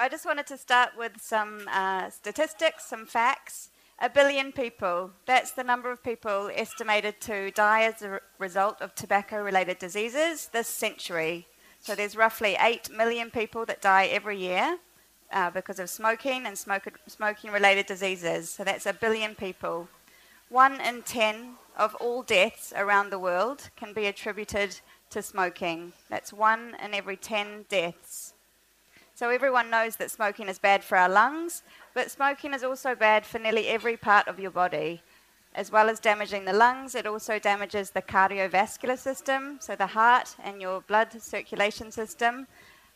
I just wanted to start with some uh, statistics, some facts. A billion people, that's the number of people estimated to die as a result of tobacco related diseases this century. So there's roughly 8 million people that die every year uh, because of smoking and smoking related diseases. So that's a billion people. One in 10 of all deaths around the world can be attributed to smoking. That's one in every 10 deaths. So everyone knows that smoking is bad for our lungs, but smoking is also bad for nearly every part of your body. As well as damaging the lungs, it also damages the cardiovascular system, so the heart and your blood circulation system,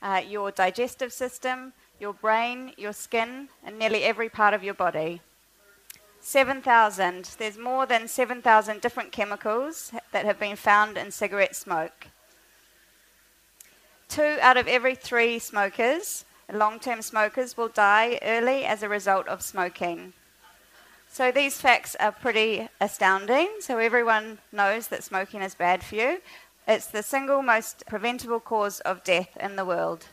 uh, your digestive system, your brain, your skin, and nearly every part of your body. 7,000. There's more than 7,000 different chemicals that have been found in cigarette smoke two out of every three smokers, long term smokers, will die early as a result of smoking. So these facts are pretty astounding. So everyone knows that smoking is bad for you. It's the single most preventable cause of death in the world.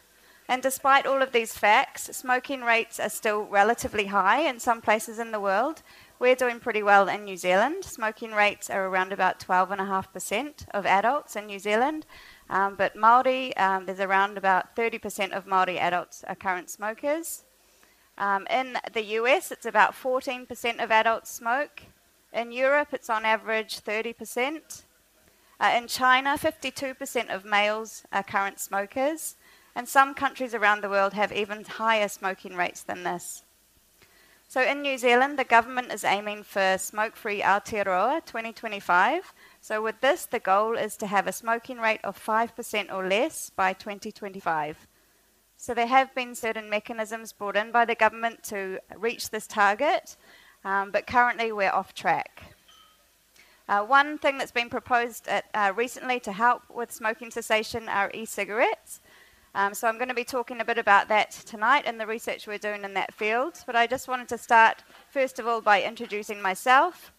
And despite all of these facts, smoking rates are still relatively high in some places in the world. We're doing pretty well in New Zealand. Smoking rates are around about 12.5% of adults in New Zealand. Um, but Maori, um, there's around about 30% of Maori adults are current smokers. Um, in the US, it's about 14% of adults smoke. In Europe, it's on average 30%. Uh, in China, 52% of males are current smokers. And some countries around the world have even higher smoking rates than this. So in New Zealand, the government is aiming for smoke free Aotearoa 2025 so, with this, the goal is to have a smoking rate of 5% or less by 2025. So, there have been certain mechanisms brought in by the government to reach this target, um, but currently we're off track. Uh, one thing that's been proposed at, uh, recently to help with smoking cessation are e cigarettes. Um, so, I'm going to be talking a bit about that tonight and the research we're doing in that field. But I just wanted to start, first of all, by introducing myself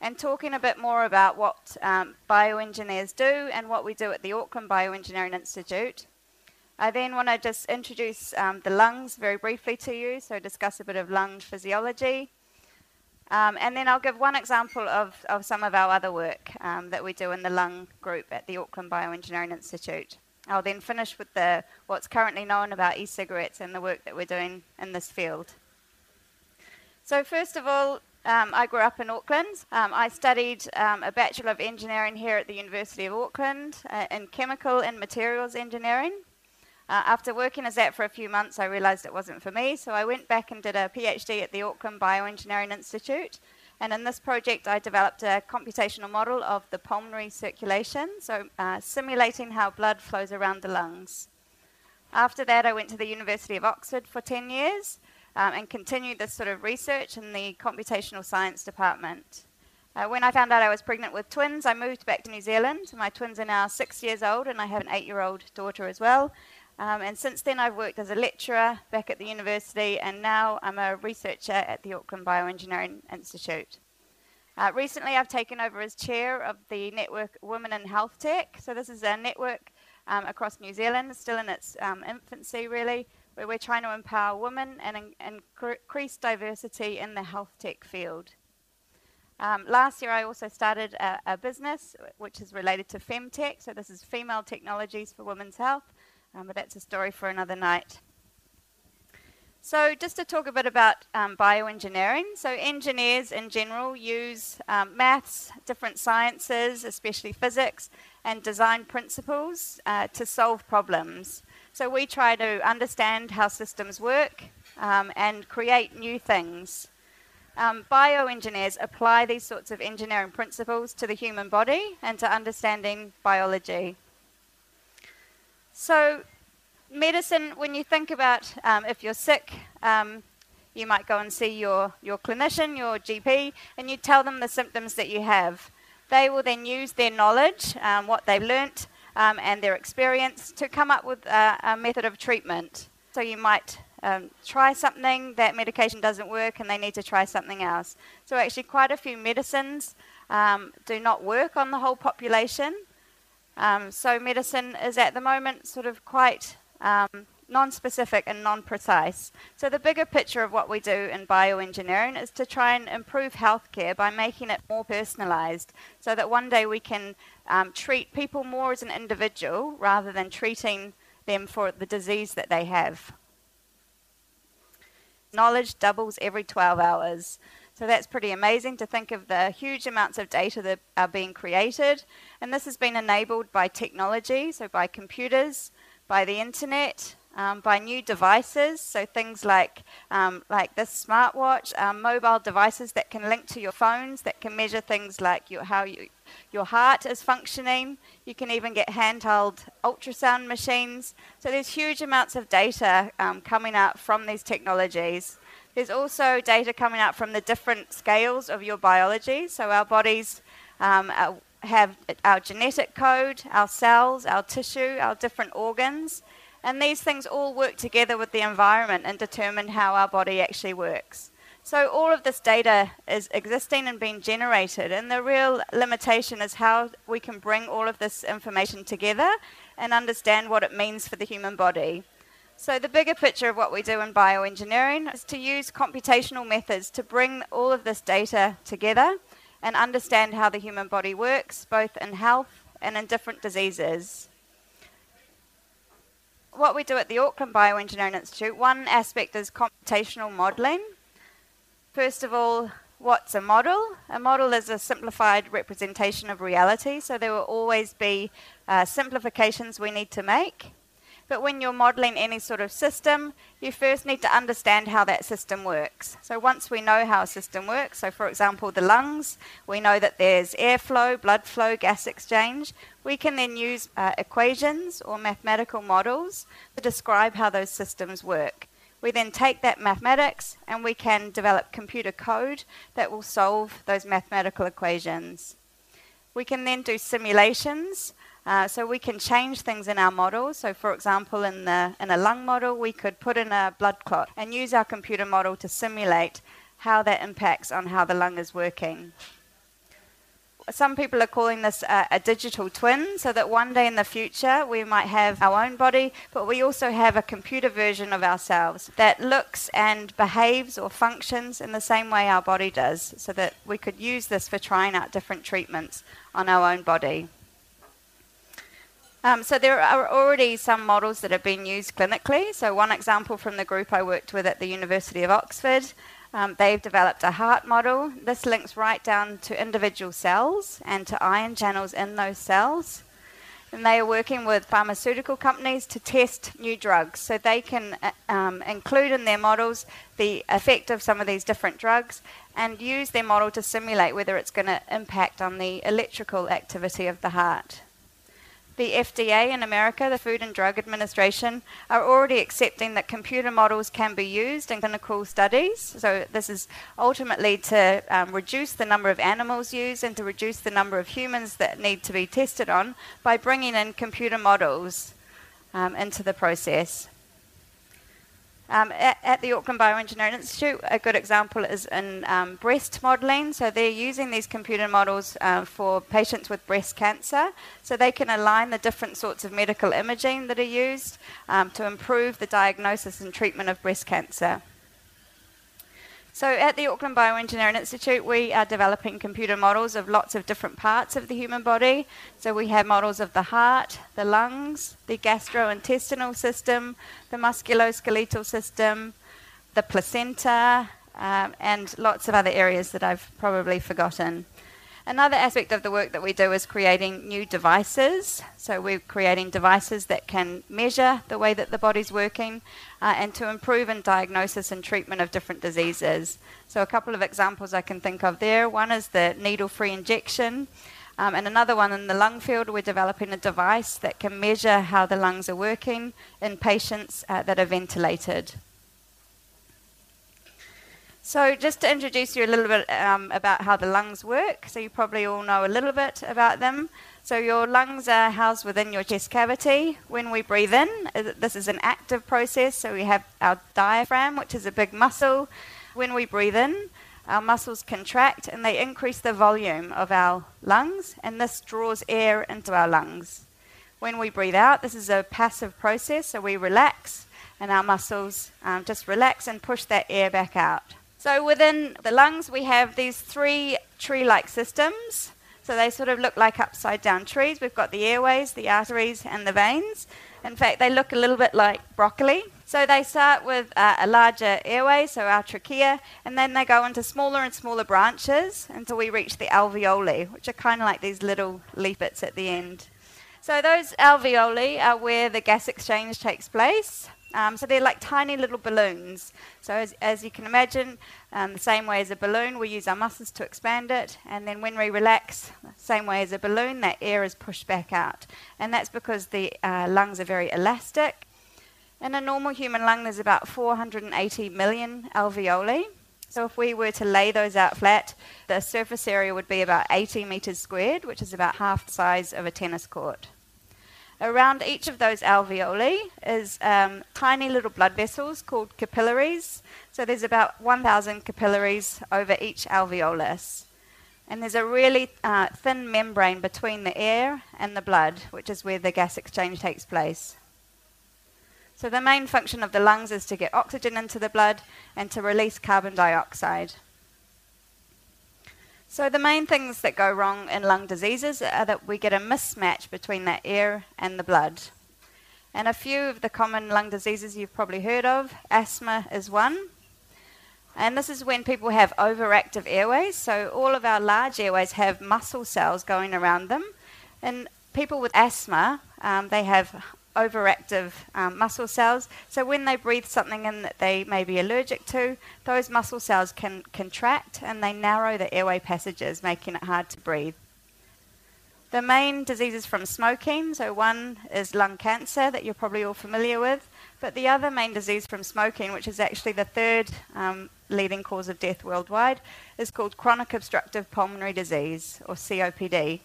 and talking a bit more about what um, bioengineers do and what we do at the Auckland Bioengineering Institute. I then want to just introduce um, the lungs very briefly to you, so discuss a bit of lung physiology. Um, and then I'll give one example of, of some of our other work um, that we do in the lung group at the Auckland Bioengineering Institute. I'll then finish with the, what's currently known about e-cigarettes and the work that we're doing in this field. So first of all, um, I grew up in Auckland. Um, I studied um, a Bachelor of Engineering here at the University of Auckland uh, in Chemical and Materials Engineering. Uh, after working as that for a few months, I realised it wasn't for me, so I went back and did a PhD at the Auckland Bioengineering Institute. And in this project, I developed a computational model of the pulmonary circulation, so uh, simulating how blood flows around the lungs. After that, I went to the University of Oxford for 10 years um, and continued this sort of research in the computational science department. Uh, when I found out I was pregnant with twins, I moved back to New Zealand. My twins are now six years old, and I have an eight year old daughter as well. Um, and since then, I've worked as a lecturer back at the university, and now I'm a researcher at the Auckland Bioengineering Institute. Uh, recently, I've taken over as chair of the network Women in Health Tech. So, this is a network um, across New Zealand, still in its um, infancy, really, where we're trying to empower women and, in, increase diversity in the health tech field. Um, last year, I also started a, a, business which is related to femtech. So this is female technologies for women's health, um, but that's a story for another night. So just to talk a bit about um, bioengineering. So engineers in general use um, maths, different sciences, especially physics, and design principles uh, to solve problems. So we try to understand how systems work um, and create new things. Um, bioengineers apply these sorts of engineering principles to the human body and to understanding biology. So, medicine, when you think about um, if you're sick, um, you might go and see your, your clinician, your GP, and you tell them the symptoms that you have. They will then use their knowledge, um, what they've learnt, um, and their experience to come up with a, a method of treatment. So you might um, try something, that medication doesn't work, and they need to try something else. So actually, quite a few medicines um, do not work on the whole population. Um, so medicine is at the moment sort of quite um, non-specific and non-precise. So the bigger picture of what we do in bioengineering is to try and improve healthcare by making it more personalized, so that one day we can um, treat people more as an individual rather than treating them for the disease that they have. Knowledge doubles every 12 hours. So that's pretty amazing to think of the huge amounts of data that are being created. And this has been enabled by technology, so by computers, by the internet, um, by new devices, so things like um, like this smartwatch, um, mobile devices that can link to your phones, that can measure things like your, how you, your heart is functioning. You can even get handheld ultrasound machines. So there's huge amounts of data um, coming out from these technologies. There's also data coming out from the different scales of your biology. So our bodies um, have our genetic code, our cells, our tissue, our different organs. And these things all work together with the environment and determine how our body actually works. So all of this data is existing and being generated, and the real limitation is how we can bring all of this information together and understand what it means for the human body. So the bigger picture of what we do in bioengineering is to use computational methods to bring all of this data together and understand how the human body works, both in health and in different diseases what we do at the Auckland Bioengineering Institute, one aspect is computational modelling. First of all, what's a model? A model is a simplified representation of reality, so there will always be uh, simplifications we need to make. But when you're modeling any sort of system, you first need to understand how that system works. So once we know how a system works, so for example, the lungs, we know that there's airflow, blood flow, gas exchange. We can then use uh, equations or mathematical models to describe how those systems work. We then take that mathematics and we can develop computer code that will solve those mathematical equations. We can then do simulations uh, so we can change things in our model. So, for example, in the in a lung model, we could put in a blood clot and use our computer model to simulate how that impacts on how the lung is working. Some people are calling this a, a digital twin, so that one day in the future we might have our own body, but we also have a computer version of ourselves that looks and behaves or functions in the same way our body does, so that we could use this for trying out different treatments on our own body. Um, so there are already some models that have been used clinically. So one example from the group I worked with at the University of Oxford, um, they've developed a heart model. This links right down to individual cells and to ion channels in those cells. And they are working with pharmaceutical companies to test new drugs. So they can uh, um, include in their models the effect of some of these different drugs and use their model to simulate whether it's going to impact on the electrical activity of the heart the FDA in America, the Food and Drug Administration, are already accepting that computer models can be used in clinical studies. So, this is ultimately to um, reduce the number of animals used and to reduce the number of humans that need to be tested on by bringing in computer models um, into the process. Um, at, at, the Auckland Bioengineering Institute, a good example is in um, breast modelling. So they're using these computer models uh, for patients with breast cancer, so they can align the different sorts of medical imaging that are used um, to improve the diagnosis and treatment of breast cancer. So at the Auckland Bioengineering Institute, we are developing computer models of lots of different parts of the human body. So we have models of the heart, the lungs, the gastrointestinal system, the musculoskeletal system, the placenta, um, and lots of other areas that I've probably forgotten. Another aspect of the work that we do is creating new devices. So we're creating devices that can measure the way that the body's working uh, and to improve in diagnosis and treatment of different diseases. So a couple of examples I can think of there. One is the needle-free injection. Um, and another one in the lung field, we're developing a device that can measure how the lungs are working in patients uh, that are ventilated. So, just to introduce you a little bit um, about how the lungs work, so you probably all know a little bit about them. So, your lungs are housed within your chest cavity. When we breathe in, uh, this is an active process, so we have our diaphragm, which is a big muscle. When we breathe in, our muscles contract and they increase the volume of our lungs, and this draws air into our lungs. When we breathe out, this is a passive process, so we relax and our muscles um, just relax and push that air back out. So within the lungs, we have these three tree-like systems. So they sort of look like upside down trees. We've got the airways, the arteries, and the veins. In fact, they look a little bit like broccoli. So they start with uh, a larger airway, so our trachea, and then they go into smaller and smaller branches until we reach the alveoli, which are kind of like these little leaflets at the end. So those alveoli are where the gas exchange takes place. Um, so they're like tiny little balloons. So as, as you can imagine, um, the same way as a balloon, we use our muscles to expand it, and then when we relax, same way as a balloon, that air is pushed back out. And that's because the uh, lungs are very elastic, in a normal human lung, there's about 480 million alveoli. So if we were to lay those out flat, the surface area would be about 80 metres squared, which is about half the size of a tennis court. Around each of those alveoli is um, tiny little blood vessels called capillaries. So there's about 1,000 capillaries over each alveolus. And there's a really uh, thin membrane between the air and the blood, which is where the gas exchange takes place. So the main function of the lungs is to get oxygen into the blood and to release carbon dioxide. So the main things that go wrong in lung diseases are that we get a mismatch between the air and the blood. And a few of the common lung diseases you've probably heard of, asthma is one. And this is when people have overactive airways. So all of our large airways have muscle cells going around them. And people with asthma, um, they have overactive um, muscle cells. So when they breathe something in that they may be allergic to, those muscle cells can contract and they narrow the airway passages, making it hard to breathe. The main diseases from smoking, so one is lung cancer that you're probably all familiar with, but the other main disease from smoking, which is actually the third um, leading cause of death worldwide, is called chronic obstructive pulmonary disease, or COPD.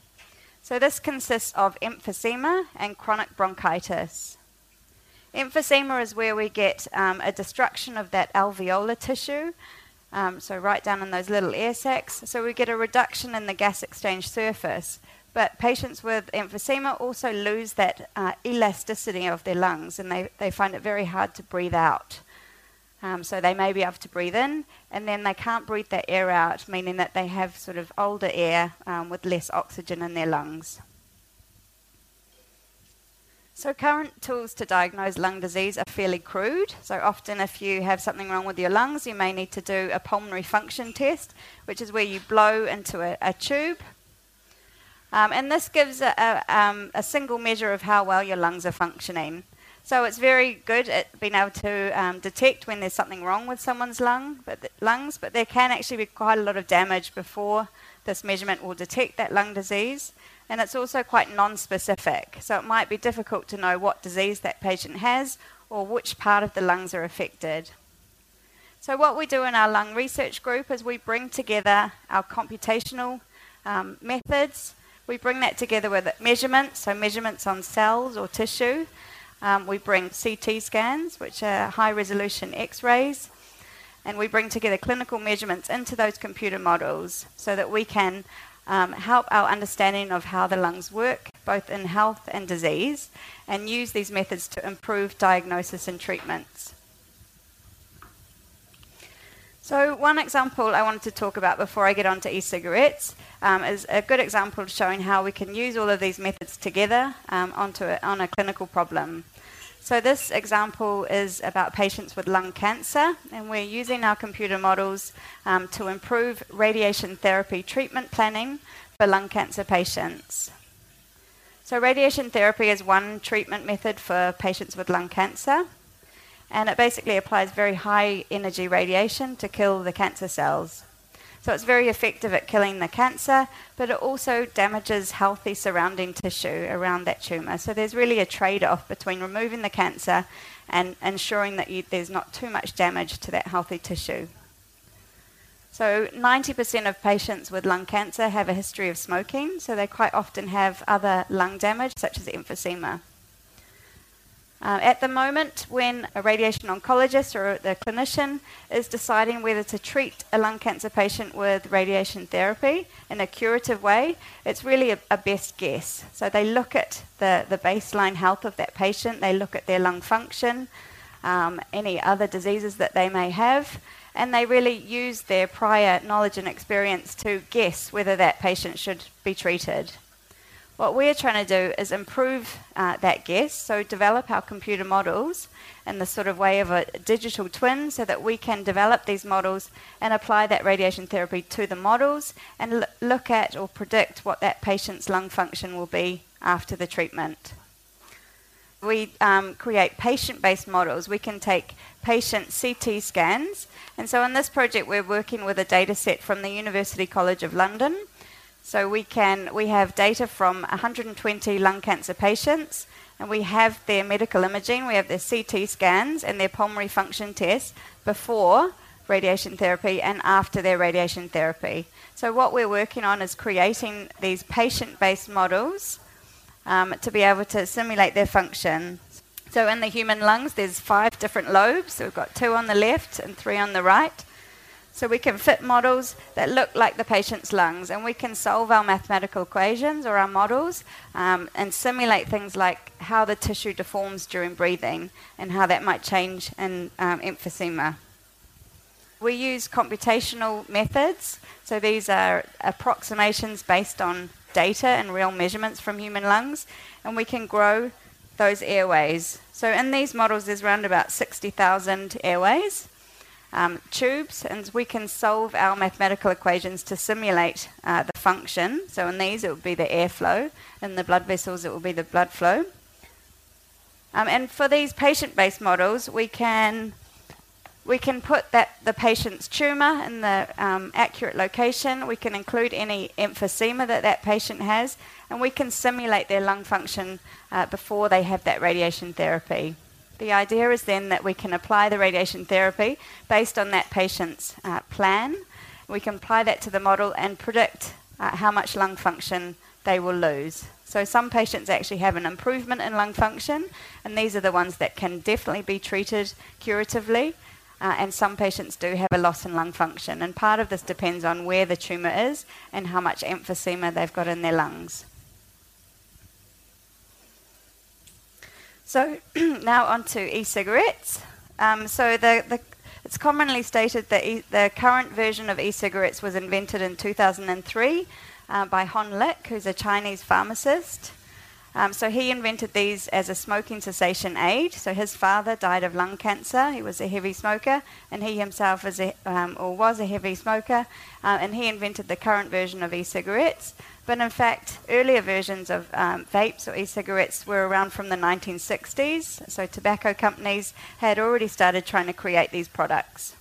So this consists of emphysema and chronic bronchitis. Emphysema is where we get um, a destruction of that alveolar tissue, um, so right down in those little air sacs. So we get a reduction in the gas exchange surface. But patients with emphysema also lose that uh, elasticity of their lungs and they, they find it very hard to breathe out. Um, so they may be able to breathe in, and then they can't breathe that air out, meaning that they have sort of older air um, with less oxygen in their lungs. So current tools to diagnose lung disease are fairly crude. So often if you have something wrong with your lungs, you may need to do a pulmonary function test, which is where you blow into a, a tube. Um, and this gives a, a, um, a single measure of how well your lungs are functioning. So it's very good at being able to um, detect when there's something wrong with someone's lung, but the lungs, but there can actually be quite a lot of damage before this measurement will detect that lung disease. And it's also quite non-specific, so it might be difficult to know what disease that patient has or which part of the lungs are affected. So what we do in our lung research group is we bring together our computational um, methods. We bring that together with measurements, so measurements on cells or tissue, um, we bring CT scans, which are high resolution X rays, and we bring together clinical measurements into those computer models so that we can um, help our understanding of how the lungs work, both in health and disease, and use these methods to improve diagnosis and treatments. So, one example I wanted to talk about before I get on to e cigarettes um, is a good example of showing how we can use all of these methods together um, onto a, on a clinical problem. So this example is about patients with lung cancer, and we're using our computer models um, to improve radiation therapy treatment planning for lung cancer patients. So radiation therapy is one treatment method for patients with lung cancer, and it basically applies very high energy radiation to kill the cancer cells. So it's very effective at killing the cancer, but it also damages healthy surrounding tissue around that tumour. So there's really a trade off between removing the cancer and ensuring that you, there's not too much damage to that healthy tissue. So 90% of patients with lung cancer have a history of smoking, so they quite often have other lung damage, such as emphysema. Uh, at the moment, when a radiation oncologist or the clinician is deciding whether to treat a lung cancer patient with radiation therapy in a curative way, it's really a, a best guess. So they look at the, the baseline health of that patient, they look at their lung function, um, any other diseases that they may have, and they really use their prior knowledge and experience to guess whether that patient should be treated. What we're trying to do is improve uh, that guess, so develop our computer models in the sort of way of a digital twin so that we can develop these models and apply that radiation therapy to the models and l- look at or predict what that patient's lung function will be after the treatment. We um, create patient based models. We can take patient CT scans. And so in this project, we're working with a data set from the University College of London. So we can we have data from 120 lung cancer patients and we have their medical imaging, we have their CT scans and their pulmonary function tests before radiation therapy and after their radiation therapy. So, what we're working on is creating these patient based models um, to be able to simulate their function. So, in the human lungs, there's five different lobes. So, we've got two on the left and three on the right. So we can fit models that look like the patient's lungs, and we can solve our mathematical equations or our models um, and simulate things like how the tissue deforms during breathing and how that might change in um, emphysema. We use computational methods, so these are approximations based on data and real measurements from human lungs, and we can grow those airways. So in these models, there's around about 60,000 airways um, tubes, and we can solve our mathematical equations to simulate uh, the function. So in these, it would be the airflow. In the blood vessels, it will be the blood flow. Um, and for these patient-based models, we can we can put that the patient's tumour in the um, accurate location. We can include any emphysema that that patient has, and we can simulate their lung function uh, before they have that radiation therapy. The idea is then that we can apply the radiation therapy based on that patient's uh, plan. We can apply that to the model and predict uh, how much lung function they will lose. So some patients actually have an improvement in lung function, and these are the ones that can definitely be treated curatively. Uh, and some patients do have a loss in lung function, and part of this depends on where the tumour is and how much emphysema they've got in their lungs. So now on to e-cigarettes. Um, so the, the, it's commonly stated that e- the current version of e-cigarettes was invented in 2003 uh, by Hon Lik, who's a Chinese pharmacist. Um, so he invented these as a smoking cessation aid. So his father died of lung cancer. He was a heavy smoker, and he himself is a, um, or was a heavy smoker. Uh, and he invented the current version of e-cigarettes. But in fact, earlier versions of um, vapes or e-cigarettes were around from the 1960s. So tobacco companies had already started trying to create these products.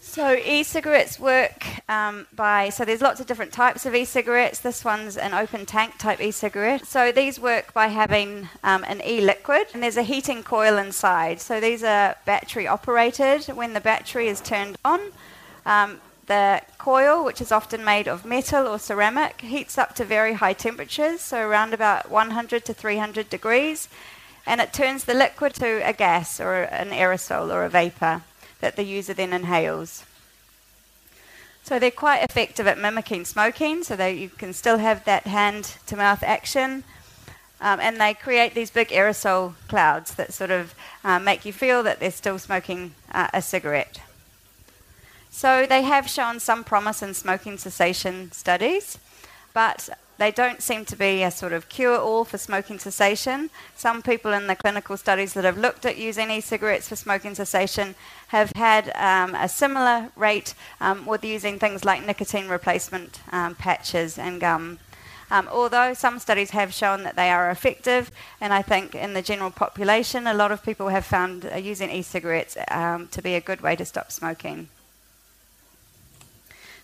So e-cigarettes work um, by so there's lots of different types of e-cigarettes. This one's an open tank type e-cigarette. So these work by having um, an e-liquid and there's a heating coil inside. So these are battery operated. When the battery is turned on, um, the coil, which is often made of metal or ceramic, heats up to very high temperatures, so around about 100 to 300 degrees, and it turns the liquid to a gas or an aerosol or a vapor that the user then inhales. So they're quite effective at mimicking smoking, so that you can still have that hand to mouth action. Um, and they create these big aerosol clouds that sort of uh, make you feel that they're still smoking uh, a cigarette. So they have shown some promise in smoking cessation studies, but they don't seem to be a sort of cure all for smoking cessation. Some people in the clinical studies that have looked at using e cigarettes for smoking cessation have had um, a similar rate um, with using things like nicotine replacement um, patches and gum. Um, although some studies have shown that they are effective, and I think in the general population, a lot of people have found uh, using e cigarettes um, to be a good way to stop smoking.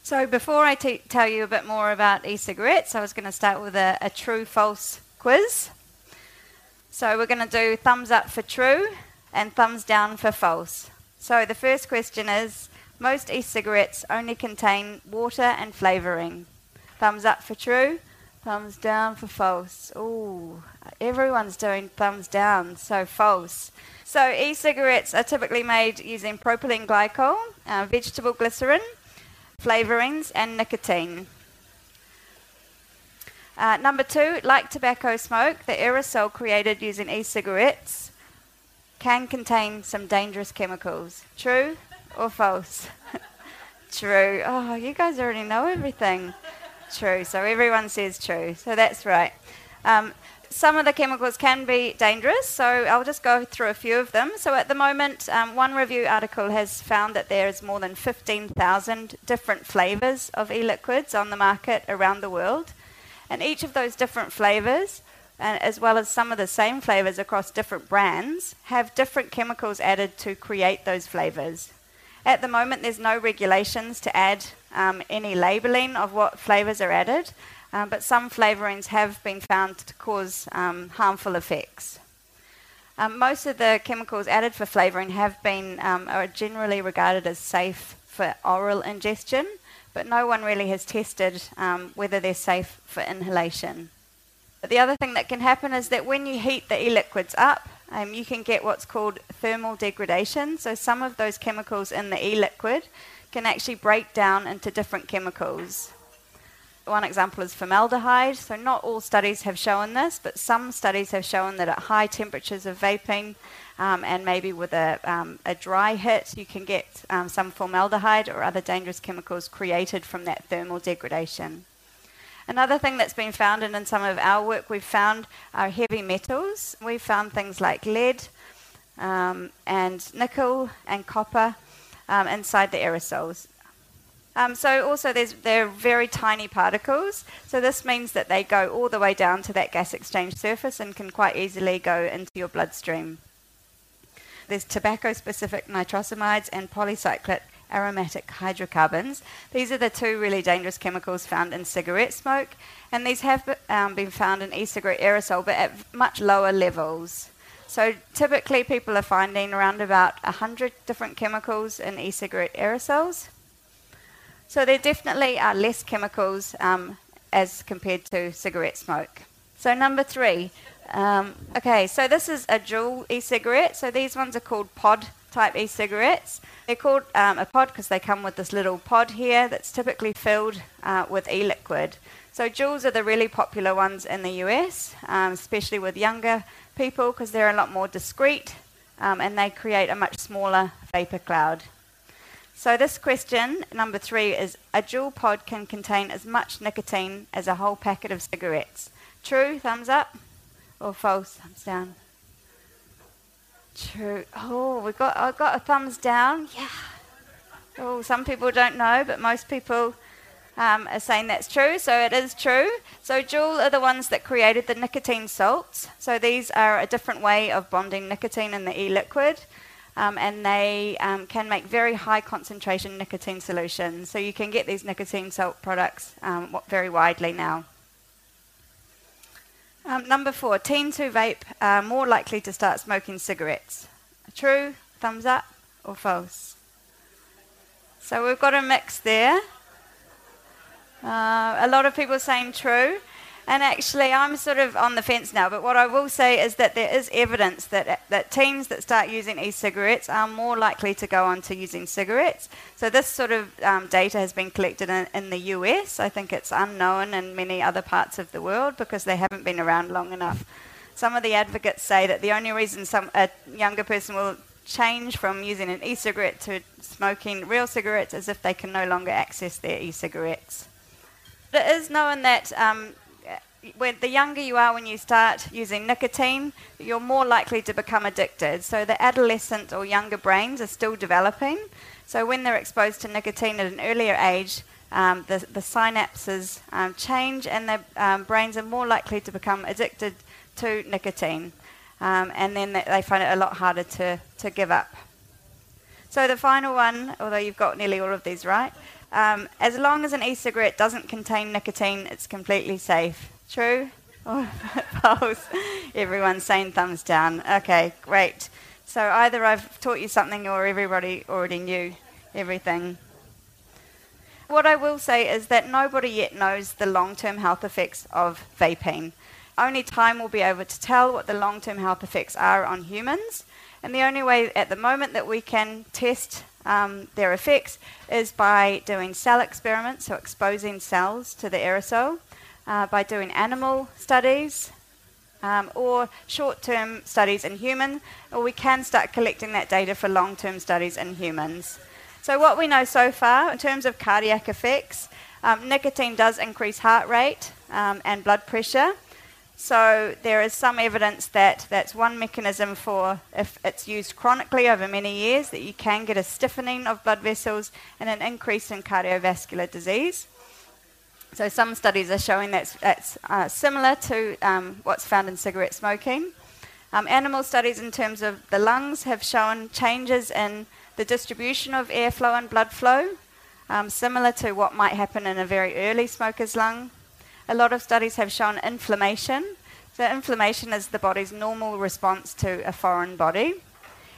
So before I t- tell you a bit more about e-cigarettes, I was going to start with a, a true-false quiz. So we're going to do thumbs up for true and thumbs down for false. So the first question is, most e-cigarettes only contain water and flavouring. Thumbs up for true, thumbs down for false. Ooh, everyone's doing thumbs down, so false. So e-cigarettes are typically made using propylene glycol, uh, vegetable glycerin, flavourings, and nicotine. Uh, number two, like tobacco smoke, the aerosol created using e cigarettes can contain some dangerous chemicals. True or false? true. Oh, you guys already know everything. True. So everyone says true. So that's right. Um, some of the chemicals can be dangerous, so I'll just go through a few of them. So at the moment, um, one review article has found that there is more than 15,000 different flavors of e-liquids on the market around the world. And each of those different flavors, and as well as some of the same flavors across different brands, have different chemicals added to create those flavors. At the moment, there's no regulations to add um, any labeling of what flavors are added, um, but some flavorings have been found to cause um, harmful effects. Um, most of the chemicals added for flavoring have been um, are generally regarded as safe for oral ingestion, but no one really has tested um, whether they're safe for inhalation. But the other thing that can happen is that when you heat the e-liquids up, um, you can get what's called thermal degradation. So some of those chemicals in the e-liquid can actually break down into different chemicals. One example is formaldehyde. So, not all studies have shown this, but some studies have shown that at high temperatures of vaping um, and maybe with a, um, a, dry hit, you can get um, some formaldehyde or other dangerous chemicals created from that thermal degradation. Another thing that's been found, and in some of our work we've found, are heavy metals. We've found things like lead um, and nickel and copper um, inside the aerosols. Um, so also they're very tiny particles. So this means that they go all the way down to that gas exchange surface and can quite easily go into your bloodstream. There's tobacco-specific nitrosamines and polycyclic aromatic hydrocarbons. These are the two really dangerous chemicals found in cigarette smoke, and these have um, been found in e-cigarette aerosol, but at much lower levels. So typically people are finding around about 100 different chemicals in e-cigarette aerosols. So there definitely are less chemicals um, as compared to cigarette smoke. So number three, um, okay, so this is a Juul e-cigarette. So these ones are called pod type e-cigarettes. They're called um, a pod because they come with this little pod here that's typically filled uh, with e-liquid. So Juuls are the really popular ones in the US, um, especially with younger people because they're a lot more discreet um, and they create a much smaller vapor cloud. So this question, number three, is a Juul pod can contain as much nicotine as a whole packet of cigarettes. True, thumbs up, or false, thumbs down. True. Oh, we got I got a thumbs down. Yeah. Oh, some people don't know, but most people um, are saying that's true. So it is true. So Juul are the ones that created the nicotine salts. So these are a different way of bonding nicotine in the e-liquid um, and they um, can make very high concentration nicotine solutions. So you can get these nicotine salt products um, very widely now. Um, number four, teens who vape are more likely to start smoking cigarettes. True, thumbs up, or false? So we've got a mix there. Uh, a lot of people saying true. And actually, I'm sort of on the fence now, but what I will say is that there is evidence that, that teens that start using e cigarettes are more likely to go on to using cigarettes. So, this sort of um, data has been collected in, in, the US. I think it's unknown in many other parts of the world because they haven't been around long enough. Some of the advocates say that the only reason some, a younger person will change from using an e cigarette to smoking real cigarettes is if they can no longer access their e cigarettes. It is known that um, when the younger you are when you start using nicotine, you're more likely to become addicted. So the adolescent or younger brains are still developing. So when they're exposed to nicotine at an earlier age, um, the, the synapses um, change and their um, brains are more likely to become addicted to nicotine. Um, and then they find it a lot harder to, to give up. So the final one, although you've got nearly all of these right, um, as long as an e-cigarette doesn't contain nicotine, it's completely safe. True or false? Everyone's saying thumbs down. Okay, great. So either I've taught you something or everybody already knew everything. What I will say is that nobody yet knows the long term health effects of vaping. Only time will be able to tell what the long term health effects are on humans. And the only way at the moment that we can test um, their effects is by doing cell experiments, so exposing cells to the aerosol uh, by doing animal studies, um, or short term studies in humans, or we can start collecting that data for long term studies in humans. So, what we know so far in terms of cardiac effects, um, nicotine does increase heart rate um, and blood pressure. So, there is some evidence that that's one mechanism for if it's used chronically over many years, that you can get a stiffening of blood vessels and an increase in cardiovascular disease. So some studies are showing that's, that's uh, similar to um, what's found in cigarette smoking. Um, animal studies in terms of the lungs have shown changes in the distribution of airflow and blood flow, um, similar to what might happen in a very early smoker's lung. A lot of studies have shown inflammation. So inflammation is the body's normal response to a foreign body.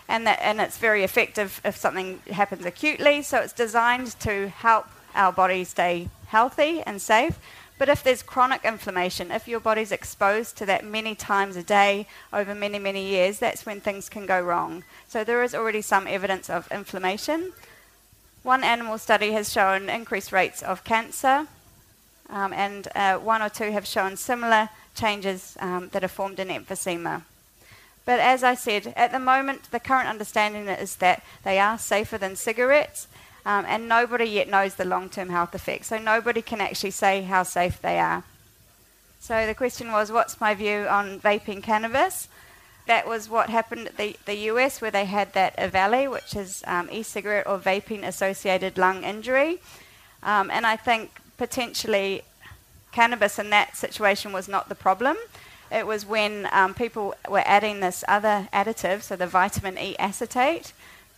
And, that, and it's very effective if something happens acutely. So it's designed to help our body stay healthy and safe. But if there's chronic inflammation, if your body's exposed to that many times a day over many, many years, that's when things can go wrong. So there is already some evidence of inflammation. One animal study has shown increased rates of cancer, um, and uh, one or two have shown similar changes um, that are formed in emphysema. But as I said, at the moment, the current understanding is that they are safer than cigarettes, um, and nobody yet knows the long term health effects. So nobody can actually say how safe they are. So the question was, what's my view on vaping cannabis? That was what happened at the, the US, where they had that EVALI, which is um, e cigarette or vaping associated lung injury. Um, and I think potentially cannabis in that situation was not the problem. It was when um, people were adding this other additive, so the vitamin E acetate,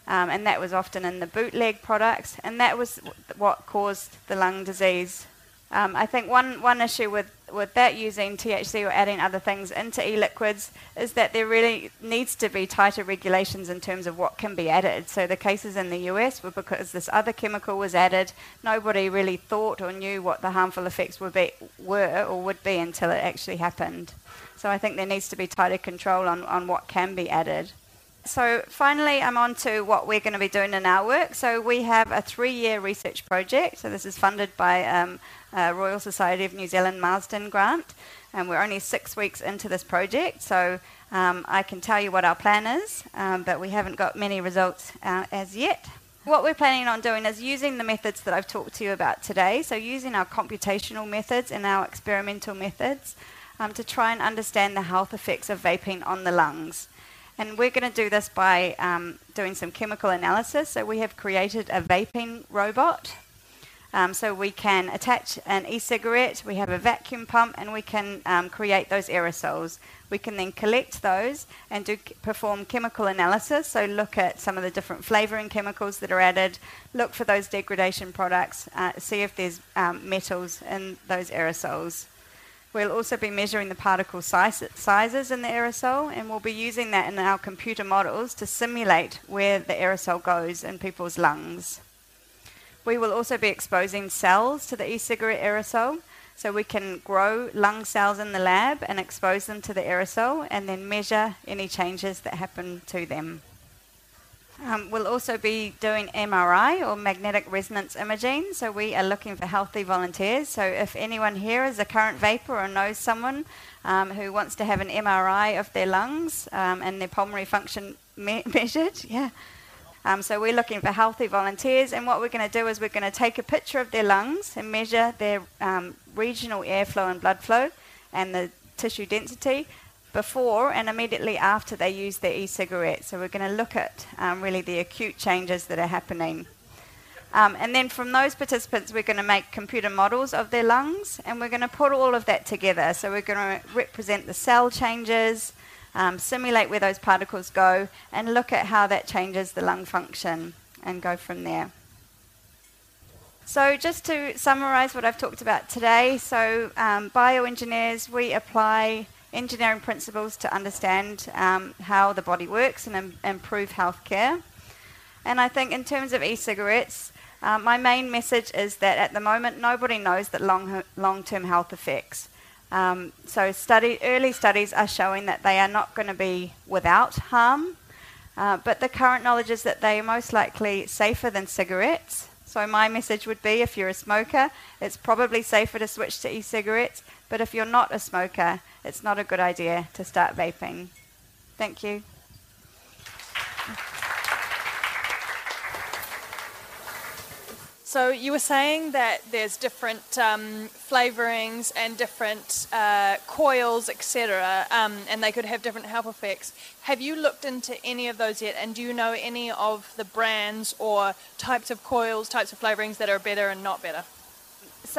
um, and that was often in the bootleg products, and that was what caused the lung disease. Um, I think one, one issue with, with that using THC or adding other things into e-liquids is that there really needs to be tighter regulations in terms of what can be added. So the cases in the US were because this other chemical was added, nobody really thought or knew what the harmful effects would be, were or would be until it actually happened. So I think there needs to be tighter control on, on what can be added so finally, I'm on to what we're going to be doing in our work. So we have a three-year research project. So this is funded by um, Royal Society of New Zealand Marsden grant, and we're only six weeks into this project. So um, I can tell you what our plan is, um, but we haven't got many results uh, as yet. What we're planning on doing is using the methods that I've talked to you about today. So using our computational methods and our experimental methods um, to try and understand the health effects of vaping on the lungs. And we're going to do this by um, doing some chemical analysis. So we have created a vaping robot. Um, so we can attach an e-cigarette, we have a vacuum pump, and we can um, create those aerosols. We can then collect those and do perform chemical analysis. So look at some of the different flavoring chemicals that are added, look for those degradation products, uh, see if there's um, metals in those aerosols. We'll also be measuring the particle size, sizes in the aerosol, and we'll be using that in our computer models to simulate where the aerosol goes in people's lungs. We will also be exposing cells to the e-cigarette aerosol, so we can grow lung cells in the lab and expose them to the aerosol, and then measure any changes that happen to them. Um, we'll also be doing MRI or magnetic resonance imaging. So we are looking for healthy volunteers. So if anyone here is a current vapor or knows someone um, who wants to have an MRI of their lungs um, and their pulmonary function me- measured, yeah. Um, so we're looking for healthy volunteers, and what we're going to do is we're going to take a picture of their lungs and measure their um, regional airflow and blood flow and the tissue density before and immediately after they use their e-cigarette. So we're going to look at um, really the acute changes that are happening. Um, and then from those participants, we're going to make computer models of their lungs, and we're going to put all of that together. So we're going to represent the cell changes, um, simulate where those particles go, and look at how that changes the lung function, and go from there. So just to summarize what I've talked about today, so um, bioengineers, we apply engineering principles to understand um, how the body works and Im- improve healthcare. And I think in terms of e-cigarettes, uh, my main message is that at the moment nobody knows that long long-term health effects. Um, so study, early studies are showing that they are not going to be without harm, uh, but the current knowledge is that they are most likely safer than cigarettes. So my message would be if you're a smoker, it's probably safer to switch to e-cigarettes, but if you're not a smoker, it's not a good idea to start vaping. Thank you. So you were saying that there's different um, flavorings and different uh, coils, etc., um, and they could have different health effects. Have you looked into any of those yet? And do you know any of the brands or types of coils, types of flavorings that are better and not better?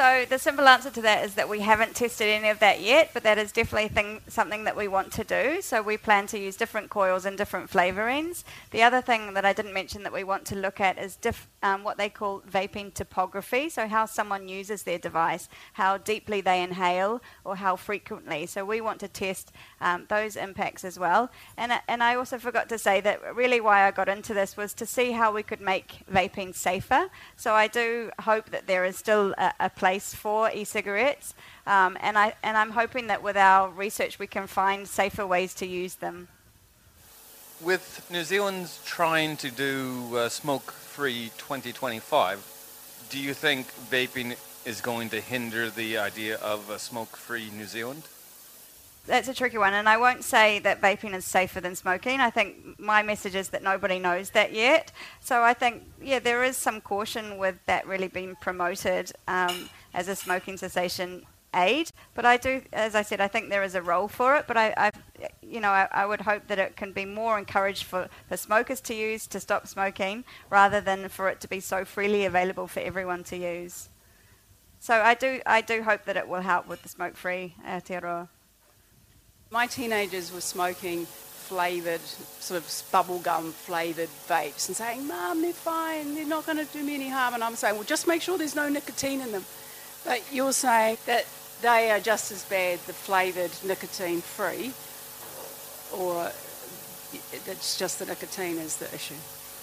So the simple answer to that is that we haven't tested any of that yet, but that is definitely thing, something that we want to do. So we plan to use different coils and different flavorings. The other thing that I didn't mention that we want to look at is diff, um, what they call vaping topography. So how someone uses their device, how deeply they inhale, or how frequently. So we want to test um, those impacts as well. And and I also forgot to say that really why I got into this was to see how we could make vaping safer. So I do hope that there is still a, a place for e-cigarettes, um, and I and I'm hoping that with our research we can find safer ways to use them. With New Zealand trying to do uh, smoke-free 2025, do you think vaping is going to hinder the idea of a smoke-free New Zealand? That's a tricky one, and I won't say that vaping is safer than smoking. I think my message is that nobody knows that yet. So I think, yeah, there is some caution with that really being promoted um, as a smoking cessation aid. But I do, as I said, I think there is a role for it. But I, I you know, I, I, would hope that it can be more encouraged for, for smokers to use to stop smoking, rather than for it to be so freely available for everyone to use. So I do, I do hope that it will help with the smoke-free uh, Aotearoa. My teenagers were smoking flavoured, sort of bubblegum flavoured vapes and saying, Mum, they're fine, they're not going to do me any harm. And I'm saying, well, just make sure there's no nicotine in them. But you're saying that they are just as bad, the flavoured nicotine free, or it's just the nicotine is the issue?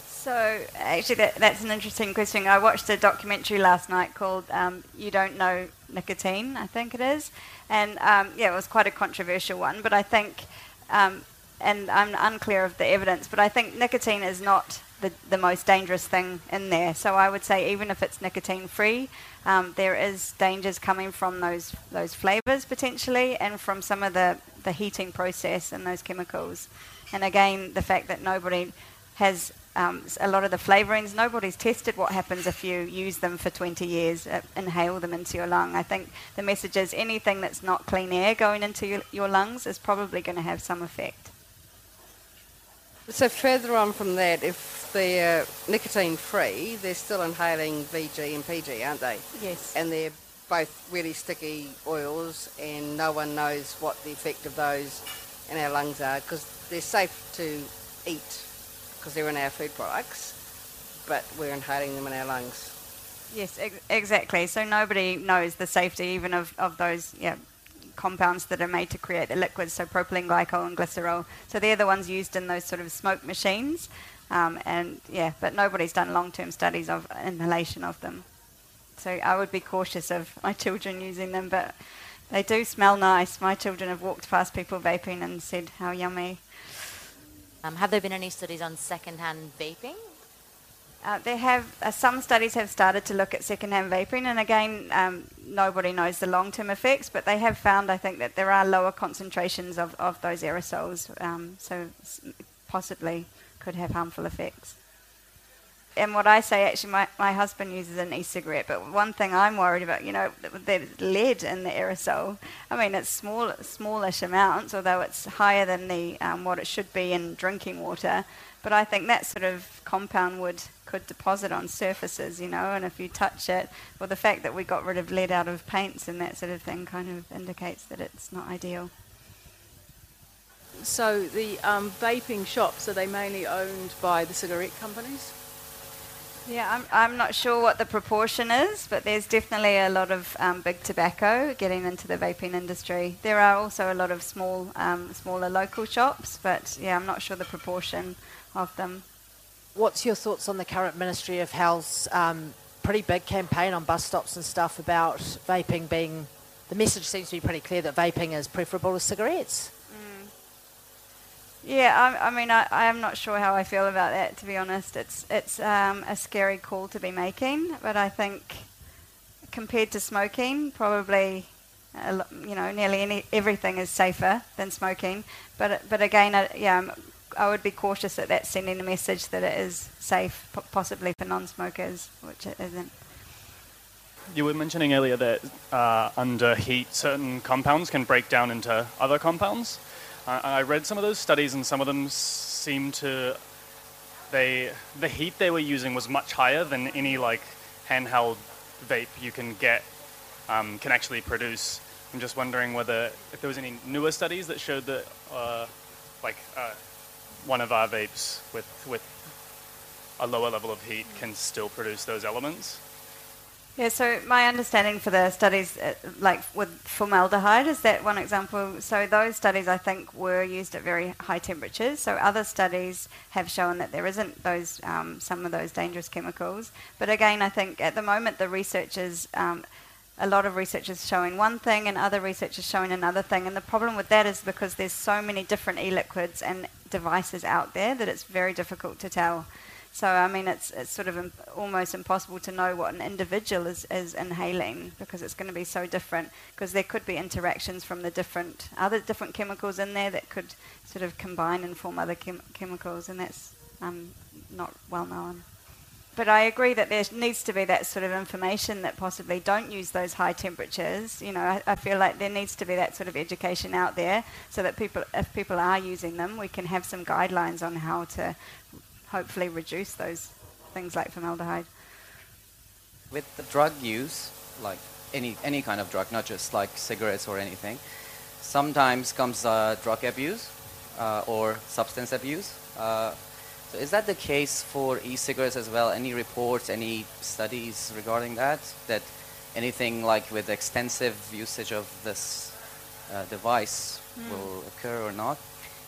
So, actually, that, that's an interesting question. I watched a documentary last night called um, You Don't Know Nicotine, I think it is. And um, yeah, it was quite a controversial one, but I think, um, and I'm unclear of the evidence, but I think nicotine is not the, the most dangerous thing in there. So I would say even if it's nicotine free, um, there is dangers coming from those those flavors potentially, and from some of the the heating process and those chemicals. And again, the fact that nobody has um, a lot of the flavorings, nobody's tested what happens if you use them for 20 years, uh, inhale them into your lung. I think the message is anything that's not clean air going into your, your lungs is probably going to have some effect. So further on from that, if they're nicotine free, they're still inhaling VG and PG, aren't they? Yes. And they're both really sticky oils, and no one knows what the effect of those in our lungs are because they're safe to eat because they're in our food products, but we're inhaling them in our lungs. Yes, ex- exactly. So nobody knows the safety even of, of those yeah, compounds that are made to create the liquids, so propylene glycol and glycerol. So they're the ones used in those sort of smoke machines. Um, and yeah, but nobody's done long-term studies of inhalation of them. So I would be cautious of my children using them, but they do smell nice. My children have walked past people vaping and said, "How yummy!" Um, have there been any studies on secondhand vaping? Uh, there have uh, some studies have started to look at secondhand vaping, and again, um, nobody knows the long-term effects, but they have found, I think, that there are lower concentrations of, of those aerosols, um, so possibly could have harmful effects and what I say, actually, my, my husband uses an e-cigarette, but one thing I'm worried about, you know, there's lead in the aerosol. I mean, it's small, smallish amounts, although it's higher than the um, what it should be in drinking water. But I think that sort of compound would could deposit on surfaces, you know, and if you touch it, well, the fact that we got rid of lead out of paints and that sort of thing kind of indicates that it's not ideal. So the um, vaping shops are they mainly owned by the cigarette companies? Yeah, I'm, I'm not sure what the proportion is, but there's definitely a lot of um, big tobacco getting into the vaping industry. There are also a lot of small, um, smaller local shops, but yeah, I'm not sure the proportion of them. What's your thoughts on the current Ministry of Health's um, pretty big campaign on bus stops and stuff about vaping being? The message seems to be pretty clear that vaping is preferable to cigarettes. Yeah, I, I mean, I, I, am not sure how I feel about that. To be honest, it's it's um, a scary call to be making, but I think compared to smoking, probably lo- you know, nearly any, everything is safer than smoking. But but again, I, yeah, I would be cautious that that's sending a message that it is safe, po- possibly for non-smokers, which it isn't. You were mentioning earlier that uh, under heat, certain compounds can break down into other compounds. I read some of those studies, and some of them seem to they the heat they were using was much higher than any like handheld vape you can get um, can actually produce. I'm just wondering whether if there was any newer studies that showed that uh, like uh, one of our vapes with with a lower level of heat can still produce those elements. Yeah, so my understanding for the studies, uh, like with formaldehyde, is that one example. So those studies, I think, were used at very high temperatures. So other studies have shown that there isn't those um, some of those dangerous chemicals. But again, I think at the moment the research is. Um, a lot of research is showing one thing and other research is showing another thing. And the problem with that is because there's so many different e-liquids and devices out there that it's very difficult to tell. So I mean, it's it's sort of almost impossible to know what an individual is, is inhaling because it's going to be so different. Because there could be interactions from the different other different chemicals in there that could sort of combine and form other chem- chemicals, and that's um, not well known. But I agree that there needs to be that sort of information that possibly don't use those high temperatures. You know, I, I feel like there needs to be that sort of education out there so that people, if people are using them, we can have some guidelines on how to hopefully reduce those things like formaldehyde. With the drug use, like any any kind of drug, not just like cigarettes or anything, sometimes comes uh, drug abuse uh, or substance abuse. Uh, so is that the case for e-cigarettes as well? Any reports, any studies regarding that? That anything like with extensive usage of this uh, device will occur or not?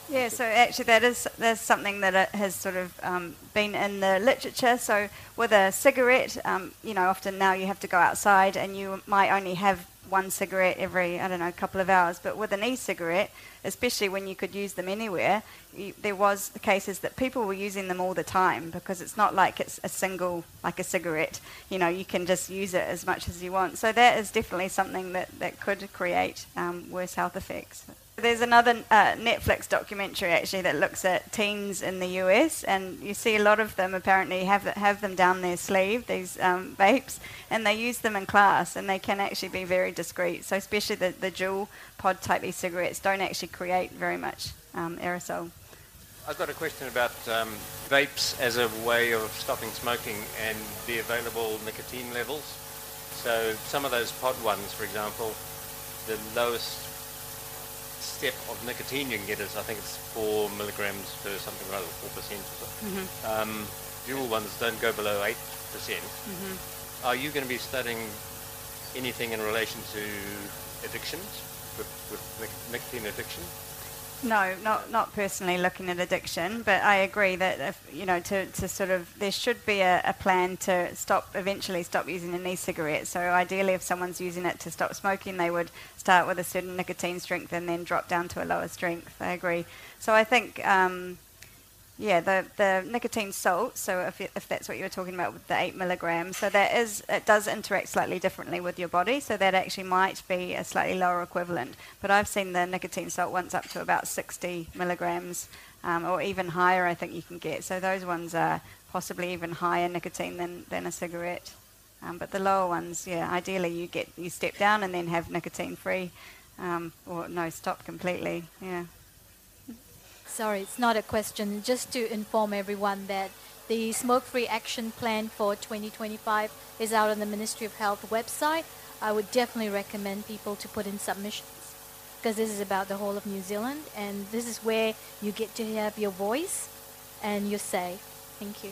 Yeah, so actually that is that's something that has sort of um, been in the literature. So with a cigarette, um, you know, often now you have to go outside and you might only have one cigarette every I don't know a couple of hours. But with an e-cigarette, especially when you could use them anywhere, you, there was cases that people were using them all the time because it's not like it's a single like a cigarette. You know, you can just use it as much as you want. So that is definitely something that that could create um, worse health effects. There's another uh, Netflix documentary actually that looks at teens in the US, and you see a lot of them apparently have have them down their sleeve, these um, vapes, and they use them in class, and they can actually be very discreet. So especially the, the Juul pod type e-cigarettes don't actually create very much um, aerosol. I've got a question about um, vapes as a way of stopping smoking and the available nicotine levels. So some of those pod ones, for example, the lowest step of nicotine you can get is I think it's four milligrams per something or other, four percent or so. Um, Juul ones don't go below eight percent. Are you going to be studying anything in relation to addictions with, with nic- nicotine addiction? No, not not personally looking at addiction, but I agree that if, you know to, to sort of there should be a, a plan to stop eventually stop using an e-cigarette. So ideally, if someone's using it to stop smoking, they would start with a certain nicotine strength and then drop down to a lower strength. I agree. So I think. Um, yeah, the, the nicotine salt. So if, if that's what you were talking about with the eight milligrams, so that is it does interact slightly differently with your body. So that actually might be a slightly lower equivalent. But I've seen the nicotine salt ones up to about 60 milligrams, um, or even higher. I think you can get. So those ones are possibly even higher nicotine than, than a cigarette. Um, but the lower ones, yeah, ideally you get you step down and then have nicotine free, um, or no, stop completely. Yeah. Sorry, it's not a question. Just to inform everyone that the Smoke Free Action Plan for 2025 is out on the Ministry of Health website. I would definitely recommend people to put in submissions because this is about the whole of New Zealand and this is where you get to have your voice and your say. Thank you.